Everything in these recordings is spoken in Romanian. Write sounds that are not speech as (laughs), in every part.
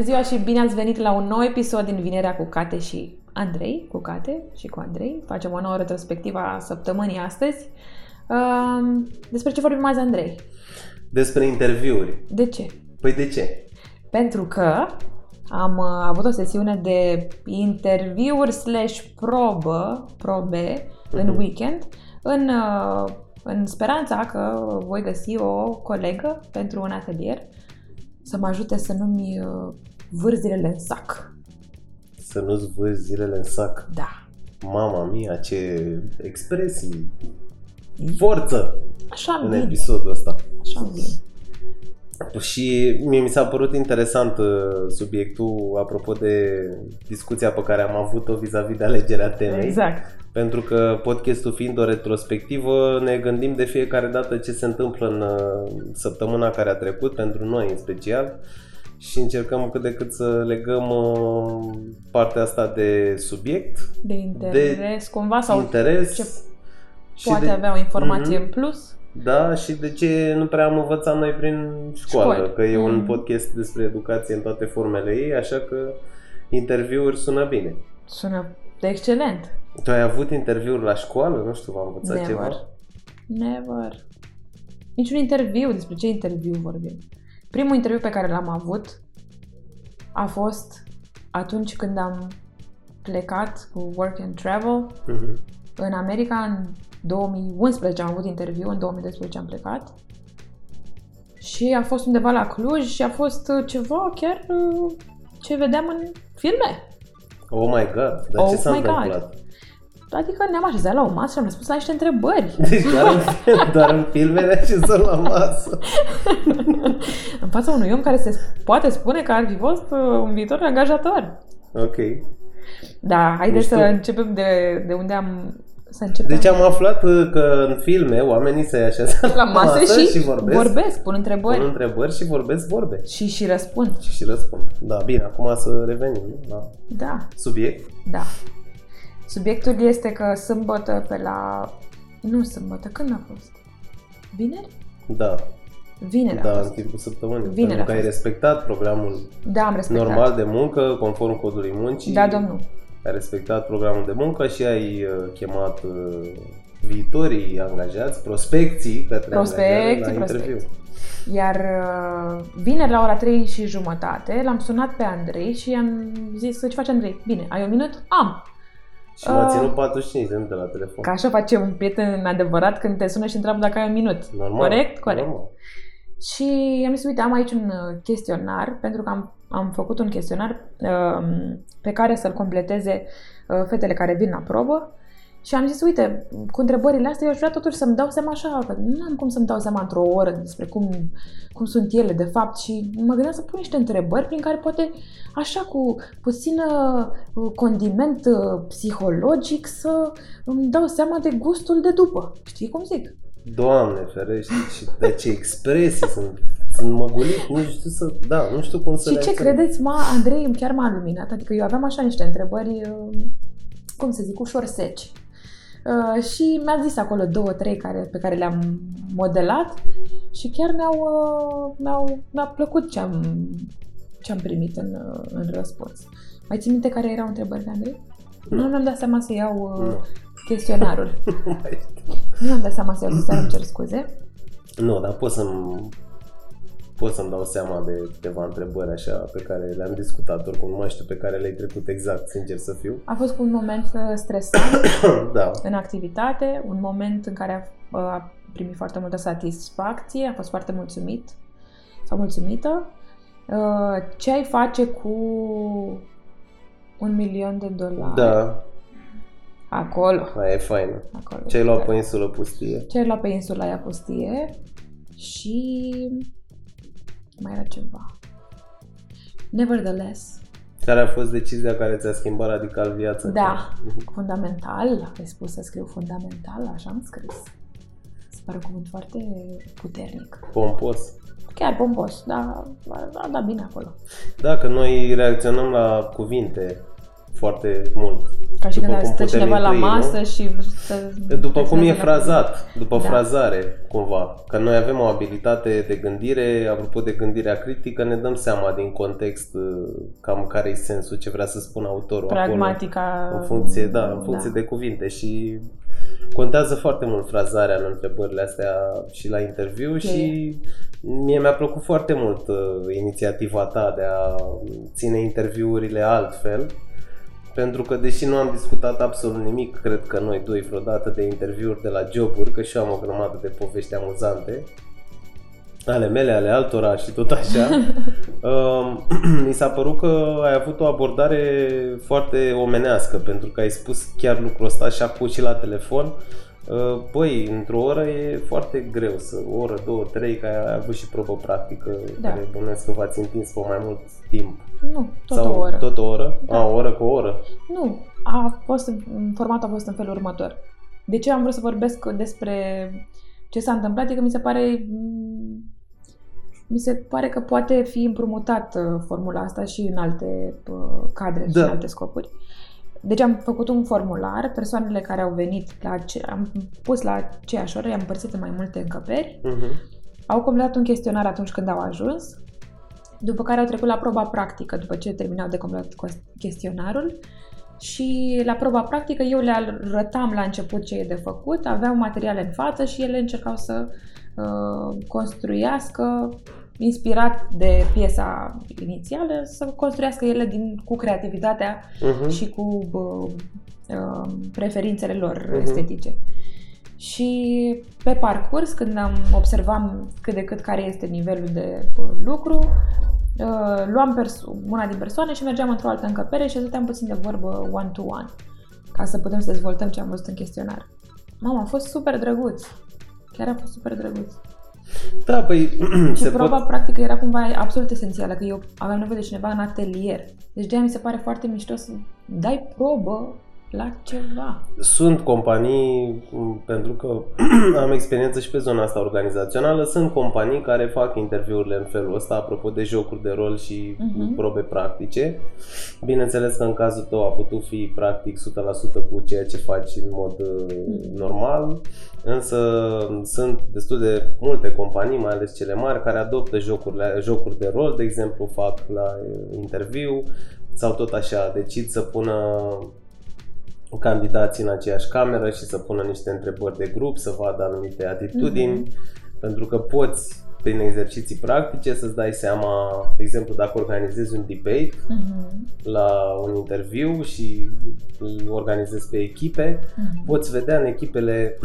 Bună ziua și bine ați venit la un nou episod din Vinerea cu Cate și Andrei, cu Cate și cu Andrei. Facem o nouă retrospectivă a săptămânii astăzi. Uh, despre ce vorbim azi, Andrei? Despre interviuri. De ce? Păi de ce? Pentru că am uh, avut o sesiune de interviuri slash probă, probe, uh-huh. în weekend, în, uh, în speranța că voi găsi o colegă pentru un atelier să mă ajute să nu-mi uh, vâr zilele în sac. Să nu-ți vârzi zilele în sac. Da. Mama mia, ce expresii. Forță Așa în bine. episodul ăsta. Așa bine. Și mie mi s-a părut interesant uh, subiectul apropo de discuția pe care am avut-o vis-a-vis de alegerea temei. Exact. Pentru că podcastul fiind o retrospectivă, ne gândim de fiecare dată ce se întâmplă în uh, săptămâna care a trecut, pentru noi în special, și încercăm cât de cât să legăm uh, partea asta de subiect, De interes, cumva, sau interes ce și poate de, avea o informație Mhm. în plus. Da, și de ce nu prea am învățat noi prin școală, Școli. că e un Mhm. podcast despre educație în toate formele ei, așa că interviuri sună bine. Sună excelent. Tu ai avut interviuri la școală? Nu știu, v-am învățat Never. ceva? Never. Niciun interviu. Despre ce interviu vorbim? Primul interviu pe care l-am avut a fost atunci când am plecat cu Work and Travel Mhm. în America în 2011 am avut interviu, în 2012 am plecat. Și a fost undeva la Cluj și a fost uh, ceva chiar uh, ce vedeam în filme. Oh my god, dar ce Oh s-a my God. Întâmplat? Adică ne-am așezat la o masă și am răspuns la niște întrebări. Deci (laughs) doar în, doar în filme ne așezăm la masă. (laughs) în fața unui om care se poate spune că ar fi fost uh, un viitor angajator. Ok. Da, haideți să Mișto. începem de, de unde am... Să începem Deci am aflat uh, că în filme oamenii se așează la masă și, și vorbesc, vorbesc pun întrebări pun întrebări și vorbesc vorbe. și, și răspund. Și, și răspund. Da, bine, acum să revenim nu? la Da, subiect. da. Subiectul este că sâmbătă pe la... Nu sâmbătă, când a fost? Vineri? Da, Vineri a da, în fost. timpul săptămânii. Vineri Pentru că a ai fost. respectat programul Da, am respectat. normal de muncă, conform codului muncii. Da, domnul. Ai respectat programul de muncă și ai uh, chemat uh, viitorii angajați, prospecții către Prospecții, angajare la prospecții. interviu. Iar uh, vineri la ora 3 și jumătate l-am sunat pe Andrei și i-am zis ce faci Andrei? Bine, ai un minut? Am. Și m-a Uh, ținut 45 de minute la telefon. Ca așa face un prieten adevărat când te sună și întreabă dacă ai un minut. Normal. Corect? Corect. Normal. Și am zis, uite, am aici un uh, chestionar, pentru că am, am făcut un chestionar um, pe care să-l completeze uh, fetele care vin la probă. Și am zis, uite, cu întrebările astea eu aș vrea totuși să-mi dau seama așa, că nu am cum să-mi dau seama într-o oră despre cum, cum sunt ele de fapt și mă gândeam să pun niște întrebări prin care poate așa cu puțină uh, condiment uh, psihologic să îmi dau seama de gustul de după. Știi cum zic? Doamne ferește, și de ce expresii sunt, sunt măgulit, nu știu să, da, nu știu cum să Și le ce înțeleg. credeți, ma, Andrei chiar m-a luminat, adică eu aveam așa niște întrebări, uh, cum să zic, ușor seci. Uh, și mi-a zis acolo două, trei care, pe care le-am modelat și chiar mi-au, uh, mi-au, mi-a plăcut ce am, ce am primit în, uh, în răspuns. Mai ții minte care erau întrebările, Andrei? Nu mi-am dat seama să iau uh, Nu. chestionarul. Nu (laughs) mai știu. Nu mi-am dat seama să iau chestionarul, îmi cer scuze. Nu, dar pot să-mi pot să-mi dau seama de câteva întrebări așa pe care le-am discutat, oricum nu mai știu pe care le-ai trecut exact, sincer să fiu. A fost un moment uh, stresant, (coughs) da, în activitate, un moment în care a, a primit foarte multă satisfacție, a fost foarte mulțumit sau mulțumită. Uh, Ce ai face cu un milion de dolari? da, Acolo. aia e faină. acolo. Ce ai luat pe insulă pustie? Ce ai luat pe insula aia pustie și mai era ceva. Nevertheless, Care a fost decizia care ți-a schimbat radical viața? Da, fundamental, ai spus să scriu fundamental, așa am scris. Se pare un cuvânt foarte puternic. Pompos. Chiar pompos, da, da, da bine acolo. Da, că noi reacționăm la cuvinte foarte mult. Ca și După când cum stă putem cineva la intui, nu? masă și... Să După cum e să- frazat, după Da. frazare, cumva. Că noi avem o abilitate de gândire, apropo de gândirea critică, ne dăm seama din context uh, cam care e sensul, ce vrea să spună autorul acolo. Pragmatica... În funcție, da, în funcție de cuvinte și contează foarte mult frazarea în întrebările astea și la interviu și mie mi-a plăcut foarte mult uh, inițiativa ta de a ține interviurile altfel pentru că deși nu am discutat absolut nimic, cred că noi doi vreodată de interviuri de la joburi, că și eu am o grămadă de povești amuzante, ale mele, ale altora și tot așa, (laughs) um, (clears throat) mi s-a părut că ai avut o abordare foarte omenească, pentru că ai spus chiar lucrul ăsta și acum și la telefon. Uh, Băi, într-o oră e foarte greu să, o oră, două, trei, că ai avut și probă practică, Da. care bănuiesc că v-ați întins pe mai mult timp. Nu, tot Sau o oră. Tot o oră? Da. A, o oră cu o oră. Nu, a fost, în- formatul a fost în felul următor. De ce am vrut să vorbesc despre ce s-a întâmplat? E că mi se pare m, mi se pare că poate fi împrumutat uh, formula asta și în alte uh, cadre și Da. în alte scopuri. Deci am făcut un formular, persoanele care au venit la ce, am pus la aceeași oră, i-am împărțit în mai multe încăperi Mhm. au completat un chestionar atunci când au ajuns, după care au trecut la proba practică, după ce terminau de completat cu- chestionarul. Și la proba practică eu le arătam la început ce e de făcut, aveau materiale în față și ele încercau să uh, construiască, inspirat de piesa inițială, să construiască ele din, cu creativitatea Mhm. și cu bă, uh, preferințele lor Mhm. estetice. Și pe parcurs, când am observam cât de cât care este nivelul de bă, lucru, uh, luam perso- una din persoane și mergeam într-o altă încăpere și stăteam puțin de vorbă one-to-one, ca să putem să dezvoltăm ce am văzut în chestionar. Mamă, a fost super drăguț. Chiar a fost super drăguț. Da, păi (clears throat) Și se proba pot... practică era cumva absolut esențială, că eu aveam nevoie de cineva în atelier. Deci de mi se pare foarte mișto să dai probă la ceva. Sunt companii, m, pentru că (clears throat) am experiență și pe zona asta organizațională, sunt companii care fac interviurile în felul ăsta, apropo de jocuri de rol și Mhm. probe practice. Bineînțeles că în cazul tău a putut fi practic 100% cu ceea ce faci în mod uh, Mhm. normal, însă sunt destul de multe companii, mai ales cele mari, care adoptă jocurile, jocuri de rol, de exemplu, fac la uh, interviu sau tot așa, decid să pună candidații în aceeași cameră și să pună niște întrebări de grup, să vadă anumite atitudini, Mhm. pentru că poți prin exerciții practice să-ți dai seama, de exemplu, dacă organizezi un debate Mhm. la un interviu și îl organizezi pe echipe, Mhm. poți vedea în echipele (clears throat)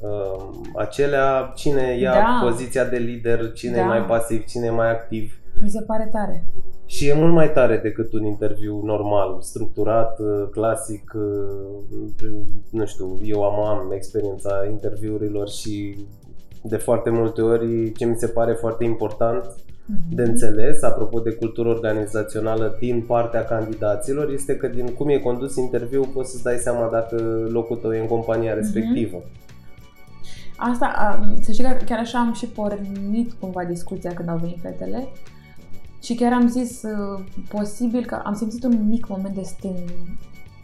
uh, acelea cine ia Da. poziția de lider, cine e Da. mai pasiv, cine e mai activ. Mi se pare tare. Și e mult mai tare decât un interviu normal, structurat, uh, clasic, uh, nu știu, eu am, am experiența interviurilor și de foarte multe ori ce mi se pare foarte important Mhm. de înțeles, apropo de cultură organizațională din partea candidaților, este că din cum e condus interviul poți să-ți dai seama dacă locul tău e în compania respectivă. Asta, a, să știi că chiar așa am și pornit cumva discuția când au venit fetele și chiar am zis uh, posibil că am simțit un mic moment de stân,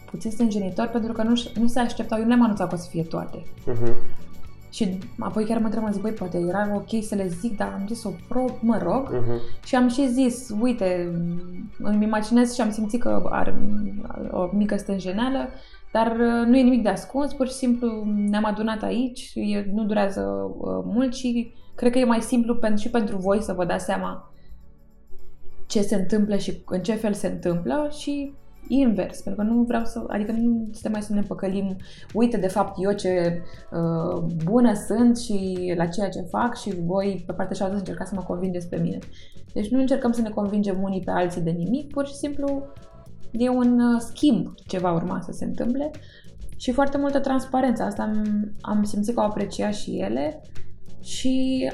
puțin stânjenitor pentru că nu, nu se așteptau, eu nu le-am anunțat că o să fie toate. Mhm. Și apoi chiar mă întrebam, zic, băi, poate era ok să le zic, dar am zis o pro, mă rog. Mhm. Și am și zis, uite, îmi imaginez și am simțit că are o mică stânjeneală, dar uh, nu e nimic de ascuns, pur și simplu ne-am adunat aici, e, nu durează uh, mult și cred că e mai simplu pentru, și pentru voi să vă dați seama ce se întâmplă și în ce fel se întâmplă și invers, pentru că nu vreau să, adică nu suntem mai să ne păcălim, uite de fapt eu ce uh, bună sunt și la ceea ce fac și voi pe partea cealaltă încercați să mă convingeți pe mine. Deci nu încercăm să ne convingem unii pe alții de nimic, pur și simplu e un uh, schimb ce va urma să se întâmple și foarte multă transparență. Asta am, am simțit că au apreciat și ele și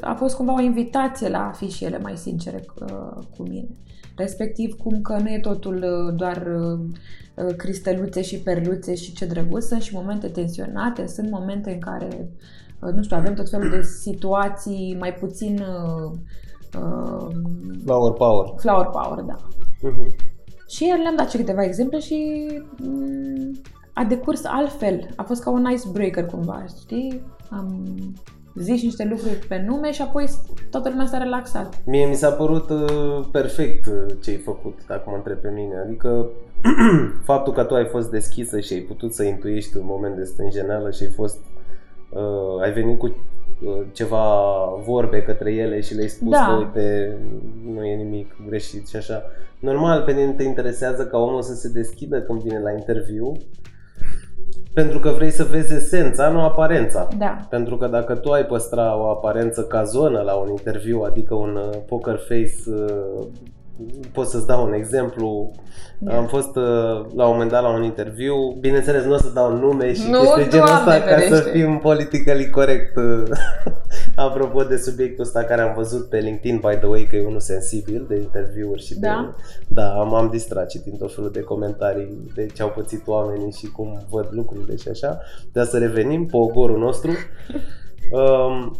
a fost cumva o invitație la a fi și ele mai sincere uh, cu mine. Respectiv cum că nu e totul uh, doar uh, uh, cristeluțe și perluțe și ce drăguț, sunt și momente tensionate, sunt momente în care, uh, nu știu, avem tot felul de situații mai puțin uh, uh, Flower power. flower power, da. Mhm. Și ieri le-am dat și câteva exemple și m- a decurs altfel. A fost ca un icebreaker cumva, știi? Am zis niște lucruri pe nume și apoi toată lumea s-a relaxat. Mie mi s-a părut uh, perfect uh, ce ai făcut, dacă mă întreb pe mine. Adică (clears throat) faptul că tu ai fost deschisă și ai putut să intuiești un moment de stânjeneală și ai fost uh, ai venit cu uh, ceva vorbe către ele și le-ai spus Da. că uite, nu e nimic greșit și așa. Normal, pe tine te interesează ca omul să se deschidă când vine la interviu pentru că vrei să vezi esența, nu aparența. Da. Pentru că dacă tu ai păstra o aparență ca zonă la un interviu, adică un uh, poker face, uh, pot să-ți dau un exemplu. Da. Am fost uh, la un moment dat la un interviu, bineînțeles nu o să dau nume și Nu, chestii genul ăsta Doamne ca să ferește. fim politically corect. (laughs) uh, Apropo de subiectul ăsta care am văzut pe LinkedIn, by the way, că e unul sensibil de interviuri și Da? de... Da, m-am distrat citind tot felul de comentarii de ce au pățit oamenii și cum văd lucrurile și așa. Dar să revenim pe ogorul nostru. (laughs) Um,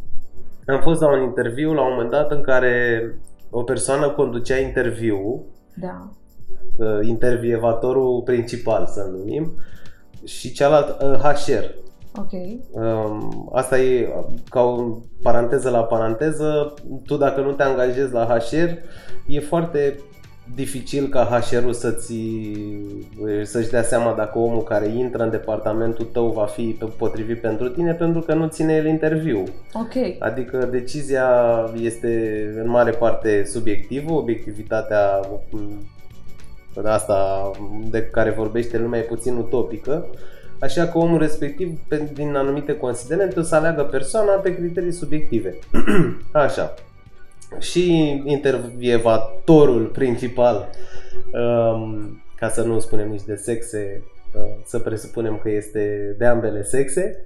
am fost la un interviu la un moment dat în care o persoană conducea interviul, Da. uh, intervievatorul principal să numim, și cealalt uh, HR. Ok. Um, asta e uh, ca o paranteză la paranteză. Tu dacă nu te angajezi la HR, e foarte dificil ca HR-ul să-ți, să-și dea seama dacă omul care intră în departamentul tău va fi potrivit pentru tine pentru că nu ține el interviu. Ok. Adică decizia este în mare parte subiectivă, obiectivitatea m, asta de care vorbește lumea e puțin utopică, așa că omul respectiv, pe- din anumite considerente, o să aleagă persoana pe criterii subiective. (clears throat) Așa. Și intervievatorul principal, um, ca să nu spunem nici de sexe, uh, să presupunem că este de ambele sexe,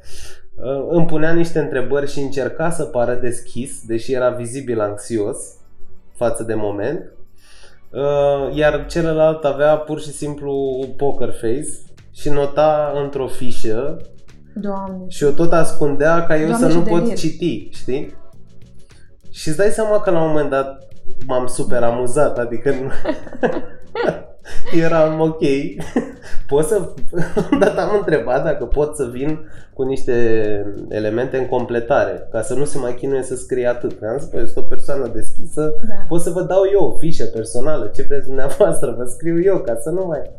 uh, îmi punea niște întrebări și încerca să pară deschis, deși era vizibil anxios față de moment. Uh, Iar celălalt avea pur și simplu un poker face și nota într-o fișă Doamne. și o tot ascundea ca eu Doamne, să nu ce pot delir. citi, știi? Și îți dai seama că la un moment dat m-am super amuzat, adică nu... (laughs) eram ok. (laughs) Pot să... (laughs) Dar am întrebat dacă pot să vin cu niște elemente în completare, ca să nu se mai chinuie să scrie atât. Am zis, băi, eu sunt o persoană deschisă, Da. pot să vă dau eu o fișă personală, ce vreți dumneavoastră, vă scriu eu, ca să nu mai...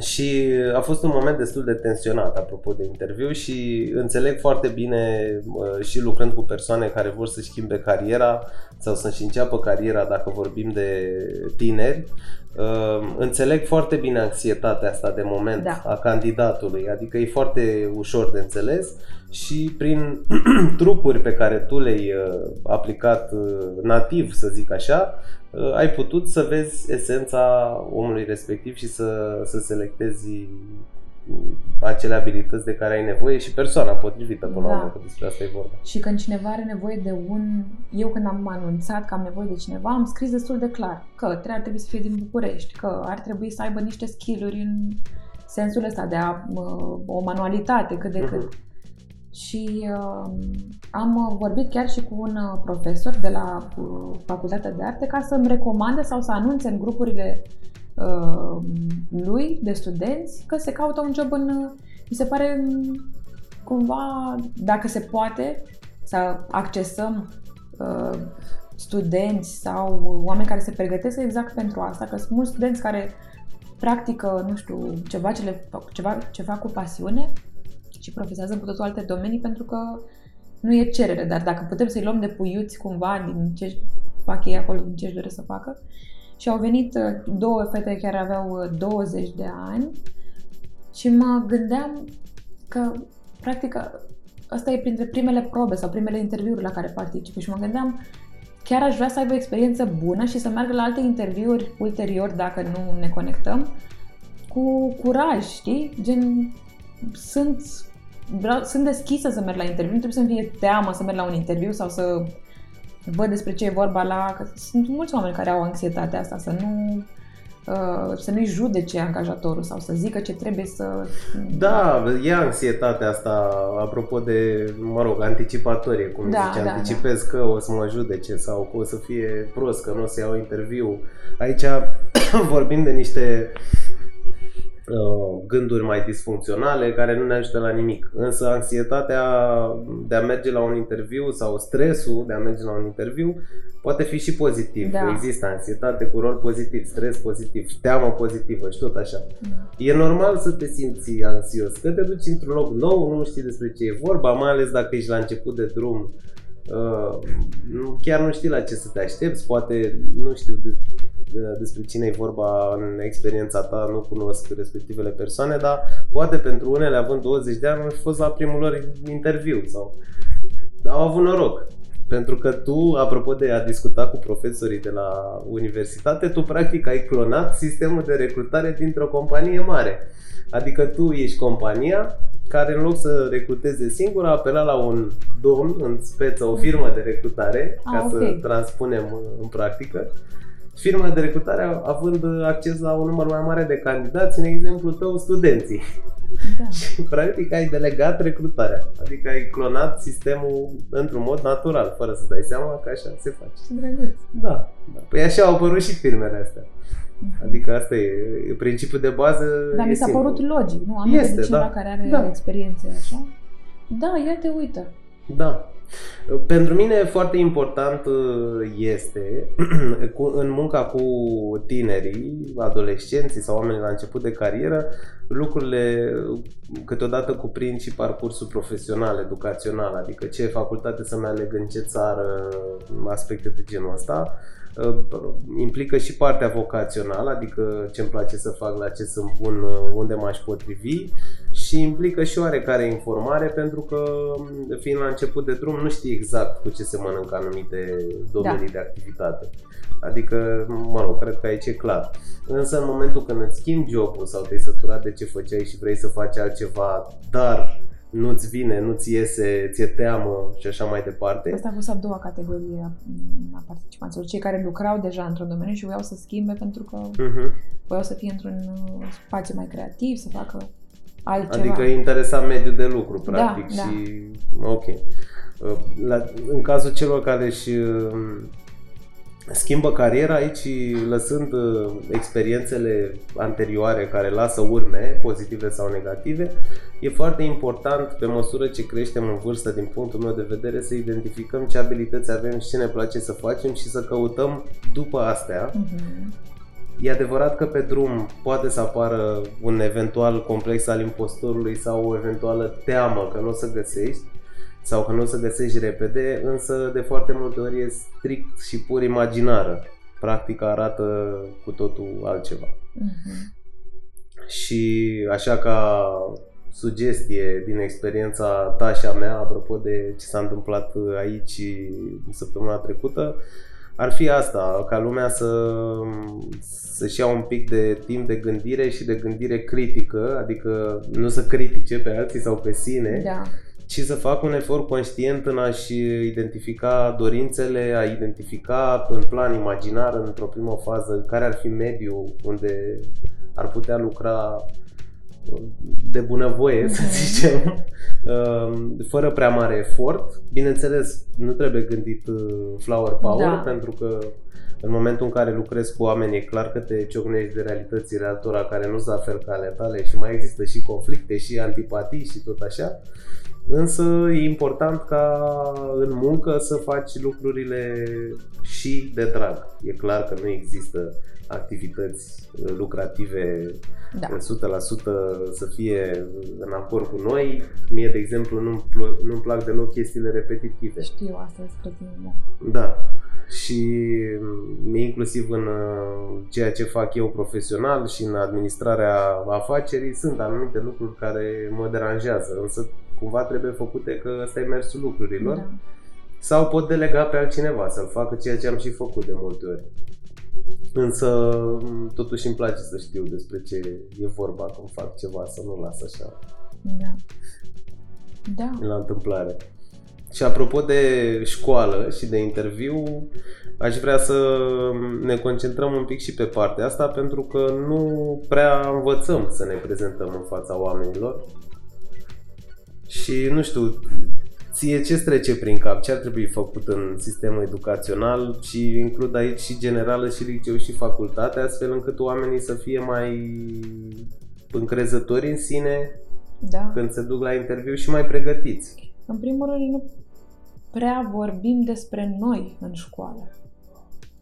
Și a fost un moment destul de tensionat, apropo de interviu și înțeleg foarte bine uh, și lucrând cu persoane care vor să schimbe cariera sau să-și înceapă cariera dacă vorbim de tineri, uh, înțeleg foarte bine anxietatea asta de moment Da. a candidatului, adică e foarte ușor de înțeles și prin (clears throat) trucuri pe care tu le-ai uh, aplicat uh, nativ, să zic așa, uh, ai putut să vezi esența omului respectiv și să, să selectezi mm, acele abilități de care ai nevoie și persoana potrivită până la Da. urmă, că despre asta e vorba. Și când cineva are nevoie de un... Eu când am anunțat că am nevoie de cineva, am scris destul de clar că tre- ar trebui să fie din București, că ar trebui să aibă niște skill-uri în sensul ăsta de a, uh, o manualitate cât de cât. Mhm. Și uh, am uh, vorbit chiar și cu un uh, profesor de la uh, Facultatea de Arte ca să-mi recomande sau să anunțe în grupurile uh, lui de studenți că se caută un job în... uh, Mi se pare mm, cumva, dacă se poate, să accesăm uh, studenți sau oameni care se pregătesc exact pentru asta, că sunt mulți studenți care practică, nu știu, ceva ce, le, fac- ceva, ceva cu pasiune și profesează în cu totul alte domenii pentru că nu e cerere, dar dacă putem să-i luăm de puiuți cumva din ce fac ei acolo, din ce își doresc să facă. Și au venit uh, două fete care aveau uh, 20 de ani și mă gândeam că, practic, asta e printre primele probe sau primele interviuri la care particip și mă gândeam chiar aș vrea să aibă o experiență bună și să meargă la alte interviuri ulterior dacă nu ne conectăm cu curaj, știi? Gen, sunt, vreau, sunt deschisă să merg la interviu, nu trebuie să-mi fie teamă să merg la un interviu sau să văd despre ce e vorba la... Că sunt mulți oameni care au anxietatea asta, să nu uh, să nu-i judece angajatorul sau să zică ce trebuie să... Da, e anxietatea asta, apropo de, mă rog, anticipatorie, cum Da, zice, da, anticipez că o să mă judece sau că o să fie prost, că nu o să iau interviu. Aici (coughs) vorbim de niște uh, gânduri mai disfuncționale care nu ne ajută la nimic. Însă anxietatea de a merge la un interviu sau stresul de a merge la un interviu poate fi și pozitiv. Da. Există anxietate cu rol pozitiv, stres pozitiv, teamă pozitivă și tot așa. E normal să te simți anxios, că te duci într-un loc nou, nu știi despre ce e vorba, mai ales dacă ești la început de drum. Uh, nu- chiar nu știi la ce să te aștepți, poate nu știu de, de- despre cine e vorba în experiența ta, nu cunosc respectivele persoane, dar poate pentru unele, având 20 de ani, au fost la primul lor interviu sau au avut noroc. Pentru că tu, apropo de a discuta cu profesorii de la universitate, tu practic ai clonat sistemul de recrutare dintr-o companie mare. Adică tu ești compania care în loc să recruteze singură, a apelat la un domn, în speță o firmă de recrutare, Ah, ca să ok. transpunem în- în practică, firma de recrutare având acces la un număr mai mare de candidați, în exemplu tău, studenții. Da. (laughs) Și practic ai delegat recrutarea, adică ai clonat sistemul într-un mod natural, fără să dai seama că așa se face. Ce drăguț. Da, da. Păi așa au apărut și firmele astea. Adică asta e, e principiul de bază. Dar e mi s-a simplu. părut logic, nu? Am Este, este, cineva da. care are Da. experiențe așa. Da, ia te uită. Da. Pentru mine foarte important uh, este (clears throat) cu- în munca cu tinerii, adolescenții sau oamenii la început de carieră, lucrurile uh, câteodată cuprind și parcursul profesional, educațional, adică ce facultate să-mi aleg în ce țară, aspecte de genul ăsta. Uh, Implică și partea vocațională, adică ce îmi place să fac, la ce sunt bun, uh, unde m-aș potrivi și implică și oarecare informare pentru că fiind la început de drum nu știi exact cu ce se mănâncă anumite domenii da. de activitate. Adică, mă rog, cred că aici e clar. Însă în momentul când îți schimbi jobul sau te-ai săturat de ce făceai și vrei să faci altceva, dar nu-ți vine, nu-ți iese, ți-e teamă și așa mai departe. Asta a fost a doua categorie a, a participanților, cei care lucrau deja într-un domeniu și voiau să schimbe pentru că Mhm. voiau să fie într-un uh, spațiu mai creativ, să facă altceva. Adică e interesant mediul de lucru, practic. da. Și, ok. La, în cazul celor care își uh, schimbă cariera aici, lăsând uh, experiențele anterioare care lasă urme, pozitive sau negative, e foarte important, pe măsură ce creștem în vârstă, din punctul meu de vedere, să identificăm ce abilități avem și ce ne place să facem și să căutăm după astea Mhm. E adevărat că pe drum poate să apară un eventual complex al impostorului sau o eventuală teamă că nu o să găsești sau că nu o să găsești repede, însă de foarte multe ori e strict și pur imaginară. Practica arată cu totul altceva. Mhm. Și așa ca sugestie din experiența ta și a mea, apropo de ce s-a întâmplat aici săptămâna trecută, ar fi asta, ca lumea să, să-și ia un pic de timp de gândire și de gândire critică, adică nu să critique pe alții sau pe sine, Da. Ci să facă un efort conștient în a-și identifica dorințele, a identifica în plan imaginar, într-o primă fază, care ar fi mediul unde ar putea lucra de bunăvoie, să Mhm. zicem, (laughs) fără prea mare efort. Bineînțeles, nu trebuie gândit uh, flower power, Da. pentru că în momentul în care lucrezi cu oameni, e clar că te ciocnești de realitățile altora care nu sunt la fel ca ale tale și mai există și conflicte și antipatii și tot așa. Însă e important ca în muncă să faci lucrurile și de drag. E clar că nu există activități uh, lucrative Da. 100% să fie în acord cu noi. Mie, de exemplu, nu-mi, pl- nu-mi plac deloc chestiile repetitive. Știu asta despre tine, da. Da. Și mm, inclusiv în uh, ceea ce fac eu profesional și în administrarea afacerii sunt anumite lucruri care mă deranjează, însă cumva trebuie făcute că ăsta e mersul lucrurilor. da. Sau pot delega pe altcineva să-l facă ceea ce am și făcut de multe ori. Însă, m, totuși îmi place să știu despre ce e vorba când fac ceva, să nu las așa Da. Da. la întâmplare. Și apropo de școală și de interviu, aș vrea să ne concentrăm un pic și pe partea asta pentru că nu prea învățăm să ne prezentăm în fața oamenilor. Și nu știu, ție ce trece prin cap? Ce ar trebui făcut în sistemul educațional și includ aici și generală și liceu și facultate, astfel încât oamenii să fie mai încrezători în sine Da. când se duc la interviu și mai pregătiți. În primul rând, nu prea vorbim despre noi în școală.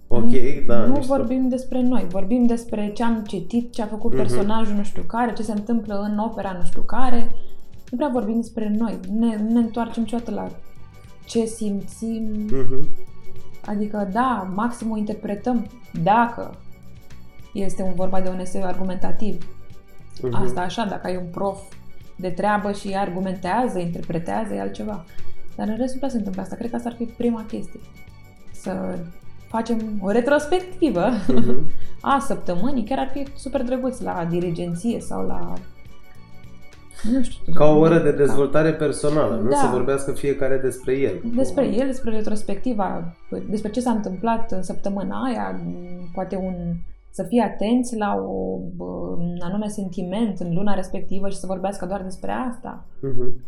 Ok, da, nu mișto. vorbim despre noi, vorbim despre ce am citit, ce a făcut Mhm. personajul nu știu care, ce se întâmplă în opera nu știu care. Nu prea vorbim despre noi, nu ne, nu ne întoarcem niciodată la ce simțim, Mhm. adică da, maxim o interpretăm dacă este un vorba de un eseu argumentativ. Mhm. Asta așa, dacă ai un prof de treabă și argumentează, interpretează, e altceva. Dar în rest nu prea se întâmplă asta. Cred că asta ar fi prima chestie. Să facem o retrospectivă Mhm. (laughs) a săptămânii. Chiar ar fi super drăguț la dirigenție sau la... Nu știu. Ca o oră de dezvoltare personală, nu Da. să vorbească fiecare despre el. Despre el, despre retrospectiva, despre ce s-a întâmplat în săptămâna aia, poate un, să fie atenți la o, bă, un anume sentiment în luna respectivă și să vorbească doar despre asta. Mhm.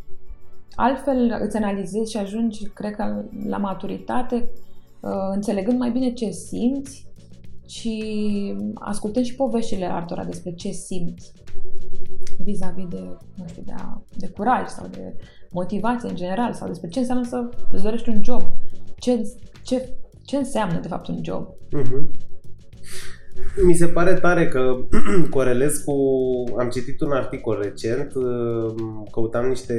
Altfel îți analizezi și ajungi, cred că, la maturitate, uh, înțelegând mai bine ce simți și ascultând și poveștile altora despre ce simt vis-a-vis de, nu știu, de, a, de curaj sau de motivație în general sau despre ce înseamnă să îți dorești un job. Ce, ce, ce înseamnă, de fapt, un job. Mhm. Mi se pare tare că (clears throat) corelez cu... Am citit un articol recent, uh, căutam niște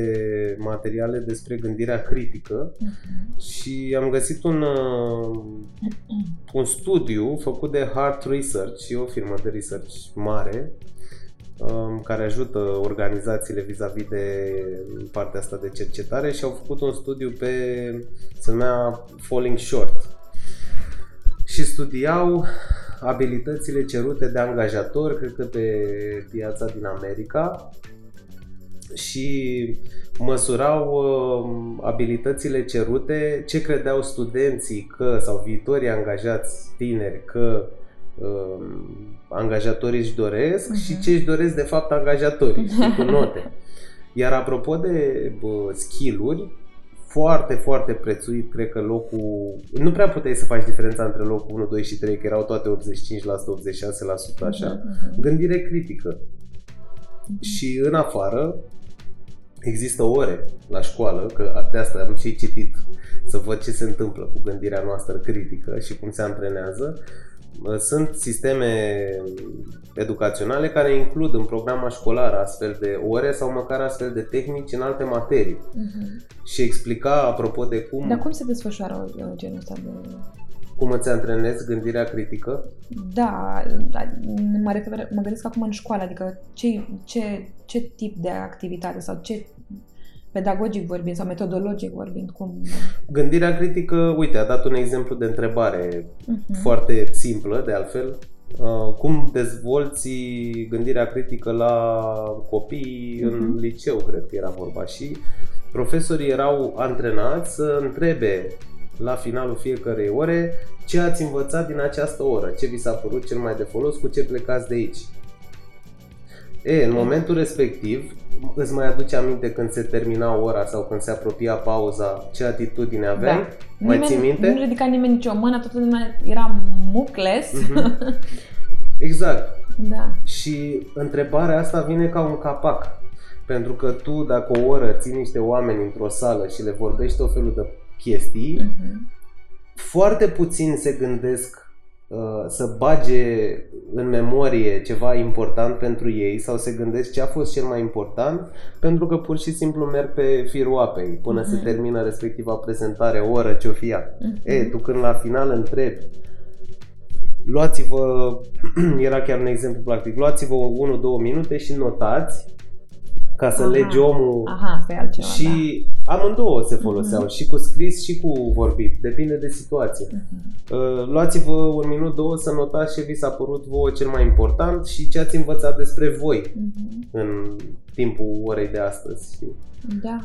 materiale despre gândirea critică și am găsit un, uh, un studiu făcut de Heart Research, e o firmă de research mare, um, care ajută organizațiile vis-a-vis de partea asta de cercetare și au făcut un studiu pe, se numea Falling Short. Și studiau abilitățile cerute de angajatori, cred că pe piața din America, și măsurau uh, abilitățile cerute, ce credeau studenții că, sau viitorii angajați tineri că uh, angajatorii își doresc Mhm. și ce își doresc de fapt angajatorii, (laughs) știi, cu note. Iar apropo de bă, skill-uri, foarte, foarte prețuit, cred că locul... Nu prea puteai să faci diferența între locul 1, 2 și 3, că erau toate 85%, 86%, așa. Mhm. Gândire critică. Și în afară există ore la școală, că de asta am și citit să văd ce se întâmplă cu gândirea noastră critică și cum se antrenează. Sunt sisteme educaționale care includ în programa școlară astfel de ore sau măcar astfel de tehnici în alte materii. Mhm. Și explica apropo de cum, Dar cum se desfășoară uh, genul ăsta de... cum îți antrenezi gândirea critică. Da, da, mă, refer, mă gândesc acum în școală, adică ce, ce, ce tip de activitate sau ce pedagogic vorbind sau metodologic vorbind, cum... Gândirea critică, uite, a dat un exemplu de întrebare Mhm. foarte simplă, de altfel. Uh, Cum dezvolți gândirea critică la copii în Mhm. liceu, cred că era vorba. Și profesorii erau antrenați să întrebe la finalul fiecărei ore ce ați învățat din această oră, ce vi s-a părut cel mai de folos, cu ce plecați de aici. E, în momentul respectiv, îți mai aduce aminte când se termina ora sau când se apropia pauza, ce atitudine aveai? Da. Mai nimeni, ții minte? Nu ridica nimeni nicio mână, toată lumea era mucles. Mhm. Exact. (laughs) da. Și întrebarea asta vine ca un capac. Pentru că tu, dacă o oră ții niște oameni într-o sală și le vorbești tot felul de chestii, Mhm. foarte puțin se gândesc uh, să bage în memorie ceva important pentru ei sau se gândesc ce a fost cel mai important pentru că pur și simplu merg pe firul apei până se Mhm. termină respectiva prezentare, o oră ce o fi ea. Mhm. E, tu când la final întrebi, luați-vă, (clears throat) era chiar un exemplu practic, luați-vă 1-2 minute și notați ca să Aha. legi omul Aha, asta e altceva, și amândouă se foloseau, Mhm. și cu scris și cu vorbit, depinde de situație. da. Mhm. Uh, Luați-vă un minut, două să notați ce vi s-a părut vouă cel mai important și ce ați învățat despre voi Mhm. în timpul orei de astăzi. Știi? Da.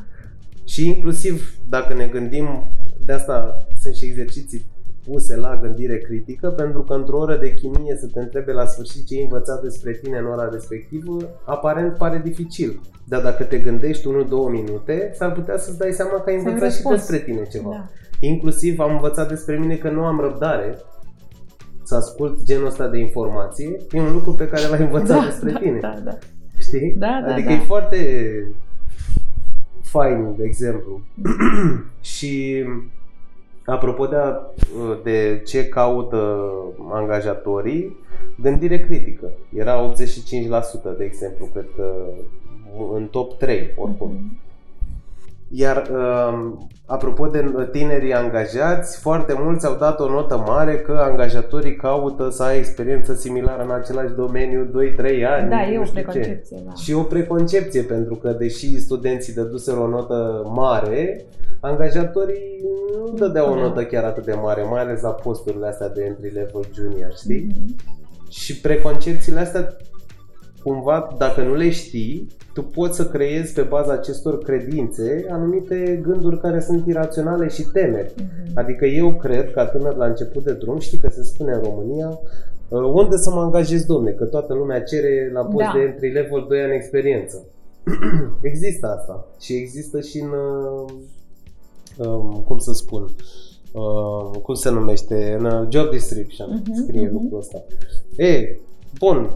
Și inclusiv dacă ne gândim, de asta sunt și exerciții puse la gândire critică, pentru că într-o oră de chimie să te întrebe la sfârșit ce ai învățat despre tine în ora respectivă, aparent pare dificil. Dar dacă te gândești 1-2 minute, s-ar putea să-ți dai seama că ai învățat și despre tine ceva. Da. Inclusiv am învățat despre mine că nu am răbdare să ascult genul ăsta de informație. E un lucru pe care l-ai învățat da, despre da, tine. Da, da. Știi? Da, da, adică da. e foarte fain, de exemplu. (clears throat) și apropo de, a, de ce caută angajatorii, gândire critică. Era 85%, de exemplu, cred că în top 3, oricum. Mm-hmm. Iar um, apropo de tinerii angajați, foarte mulți au dat o notă mare că angajatorii caută să ai experiență similară în același domeniu 2-3 ani. Da, e o preconcepție. Da. Și o preconcepție, pentru că deși studenții dăduseră o notă mare, angajatorii nu dădeau o da. notă chiar atât de mare, mai ales la posturile astea de entry level junior, știi? Mm-hmm. Și preconcepțiile astea cumva, dacă nu le știi, tu poți să creezi pe baza acestor credințe anumite gânduri care sunt iraționale și temeri. Uh-huh. Adică eu cred, ca tânăr la început de drum, știi că se spune în România, uh, unde să mă angajez, domne, că toată lumea cere la post da. de entry level 2 ani experiență. (clears throat) există asta și există și în, uh, um, cum să spun, uh, cum se numește, în job description, uh-huh, scrie uh-huh. lucrul ăsta. E, bun,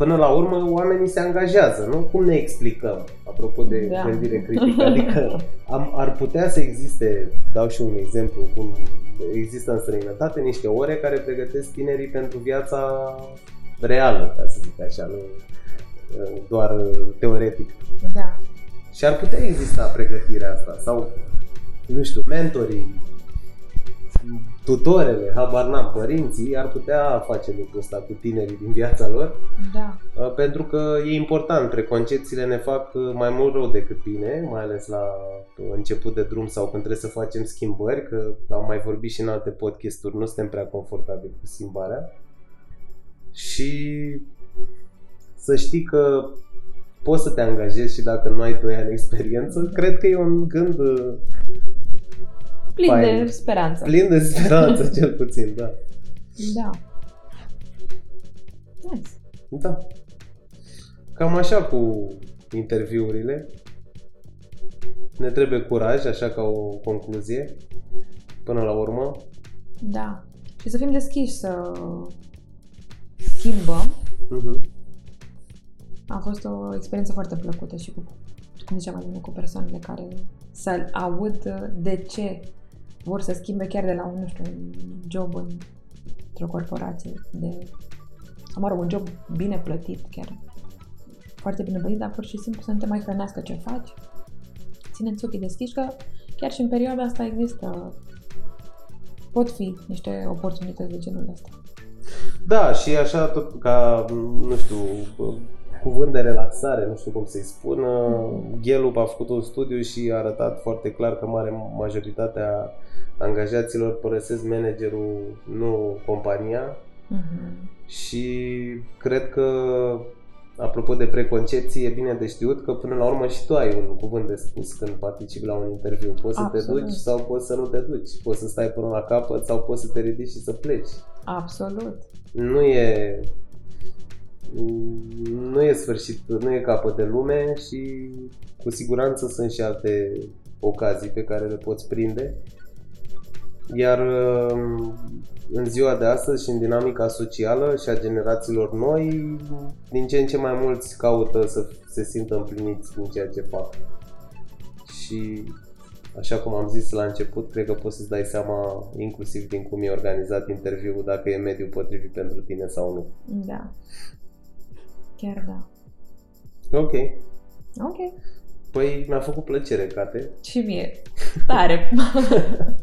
Până la urmă, oamenii se angajează, nu? Cum ne explicăm, apropo de da. gândire critică? Adică (laughs) am, ar putea să existe, dau și un exemplu, cum există în străinătate niște ore care pregătesc tinerii pentru viața reală, ca să zic așa, nu doar teoretic. Da. Și ar putea exista pregătirea asta sau, nu știu, mentorii tutorele, habar n-am, părinții ar putea face lucrul ăsta cu tinerii din viața lor. Da. Uh, pentru că e important, preconcepțiile ne fac uh, mai mult rău decât bine, mai ales la început de drum sau când trebuie să facem schimbări, că am mai vorbit și în alte podcasturi, nu suntem prea confortabili cu schimbarea. Și să știi că poți să te angajezi și dacă nu ai 2 ani experiență, cred că e un gând uh, Plin fain. de speranță. Plin de speranță, (laughs) cel puțin, da. Da. Nice. Da. Cam așa cu interviurile. Ne trebuie curaj, așa ca o concluzie, până la urmă. Da. Și să fim deschiși să schimbăm. Uh-huh. A fost o experiență foarte plăcută și cu, cum ziceam mai cu persoanele care să aud de ce vor să schimbe chiar de la un, nu știu, un job în, într-o corporație de, sau mă rog, un job bine plătit, chiar foarte bine plătit, dar pur și simplu să nu te mai hrănească ce faci. Ține-ți ochii deschiși că chiar și în perioada asta există, pot fi niște oportunități de genul ăsta. Da, și așa tot ca, nu știu, cuvânt de relaxare, nu știu cum să-i spun. Ghelup a făcut un studiu și a arătat foarte clar că mare majoritatea angajaților părăsesc managerul, nu compania. Uh-huh. Și cred că, apropo de preconcepție, e bine de știut că până la urmă și tu ai un cuvânt de spus când participi la un interviu. Poți Absolut. să te duci sau poți să nu te duci. Poți să stai până la capăt sau poți să te ridici și să pleci. Absolut. Nu e nu e sfârșit, nu e capăt de lume și cu siguranță sunt și alte ocazii pe care le poți prinde. Iar um, în ziua de astăzi și în dinamica socială și a generațiilor noi, din ce în ce mai mulți caută să se simtă împliniți în ceea ce fac. Și așa cum am zis la început, cred că poți să-ți dai seama inclusiv din cum e organizat interviul, dacă e mediul potrivit pentru tine sau nu. Da. Chiar da. Ok. Ok. Păi mi-a făcut plăcere, Cate. Și mie. Tare.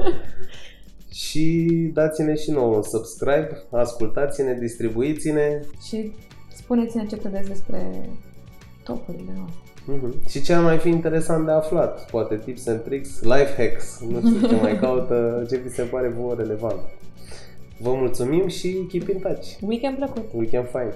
(laughs) și dați-ne și nouă un subscribe, ascultați-ne, distribuiți-ne. Și spuneți-ne ce credeți despre topurile noastre. Mm-hmm. Și ce ar mai fi interesant de aflat? Poate tips and tricks, life hacks, nu știu ce mai caută, ce vi se pare vouă relevant. Vă mulțumim și keep in touch. Weekend plăcut! Weekend fine!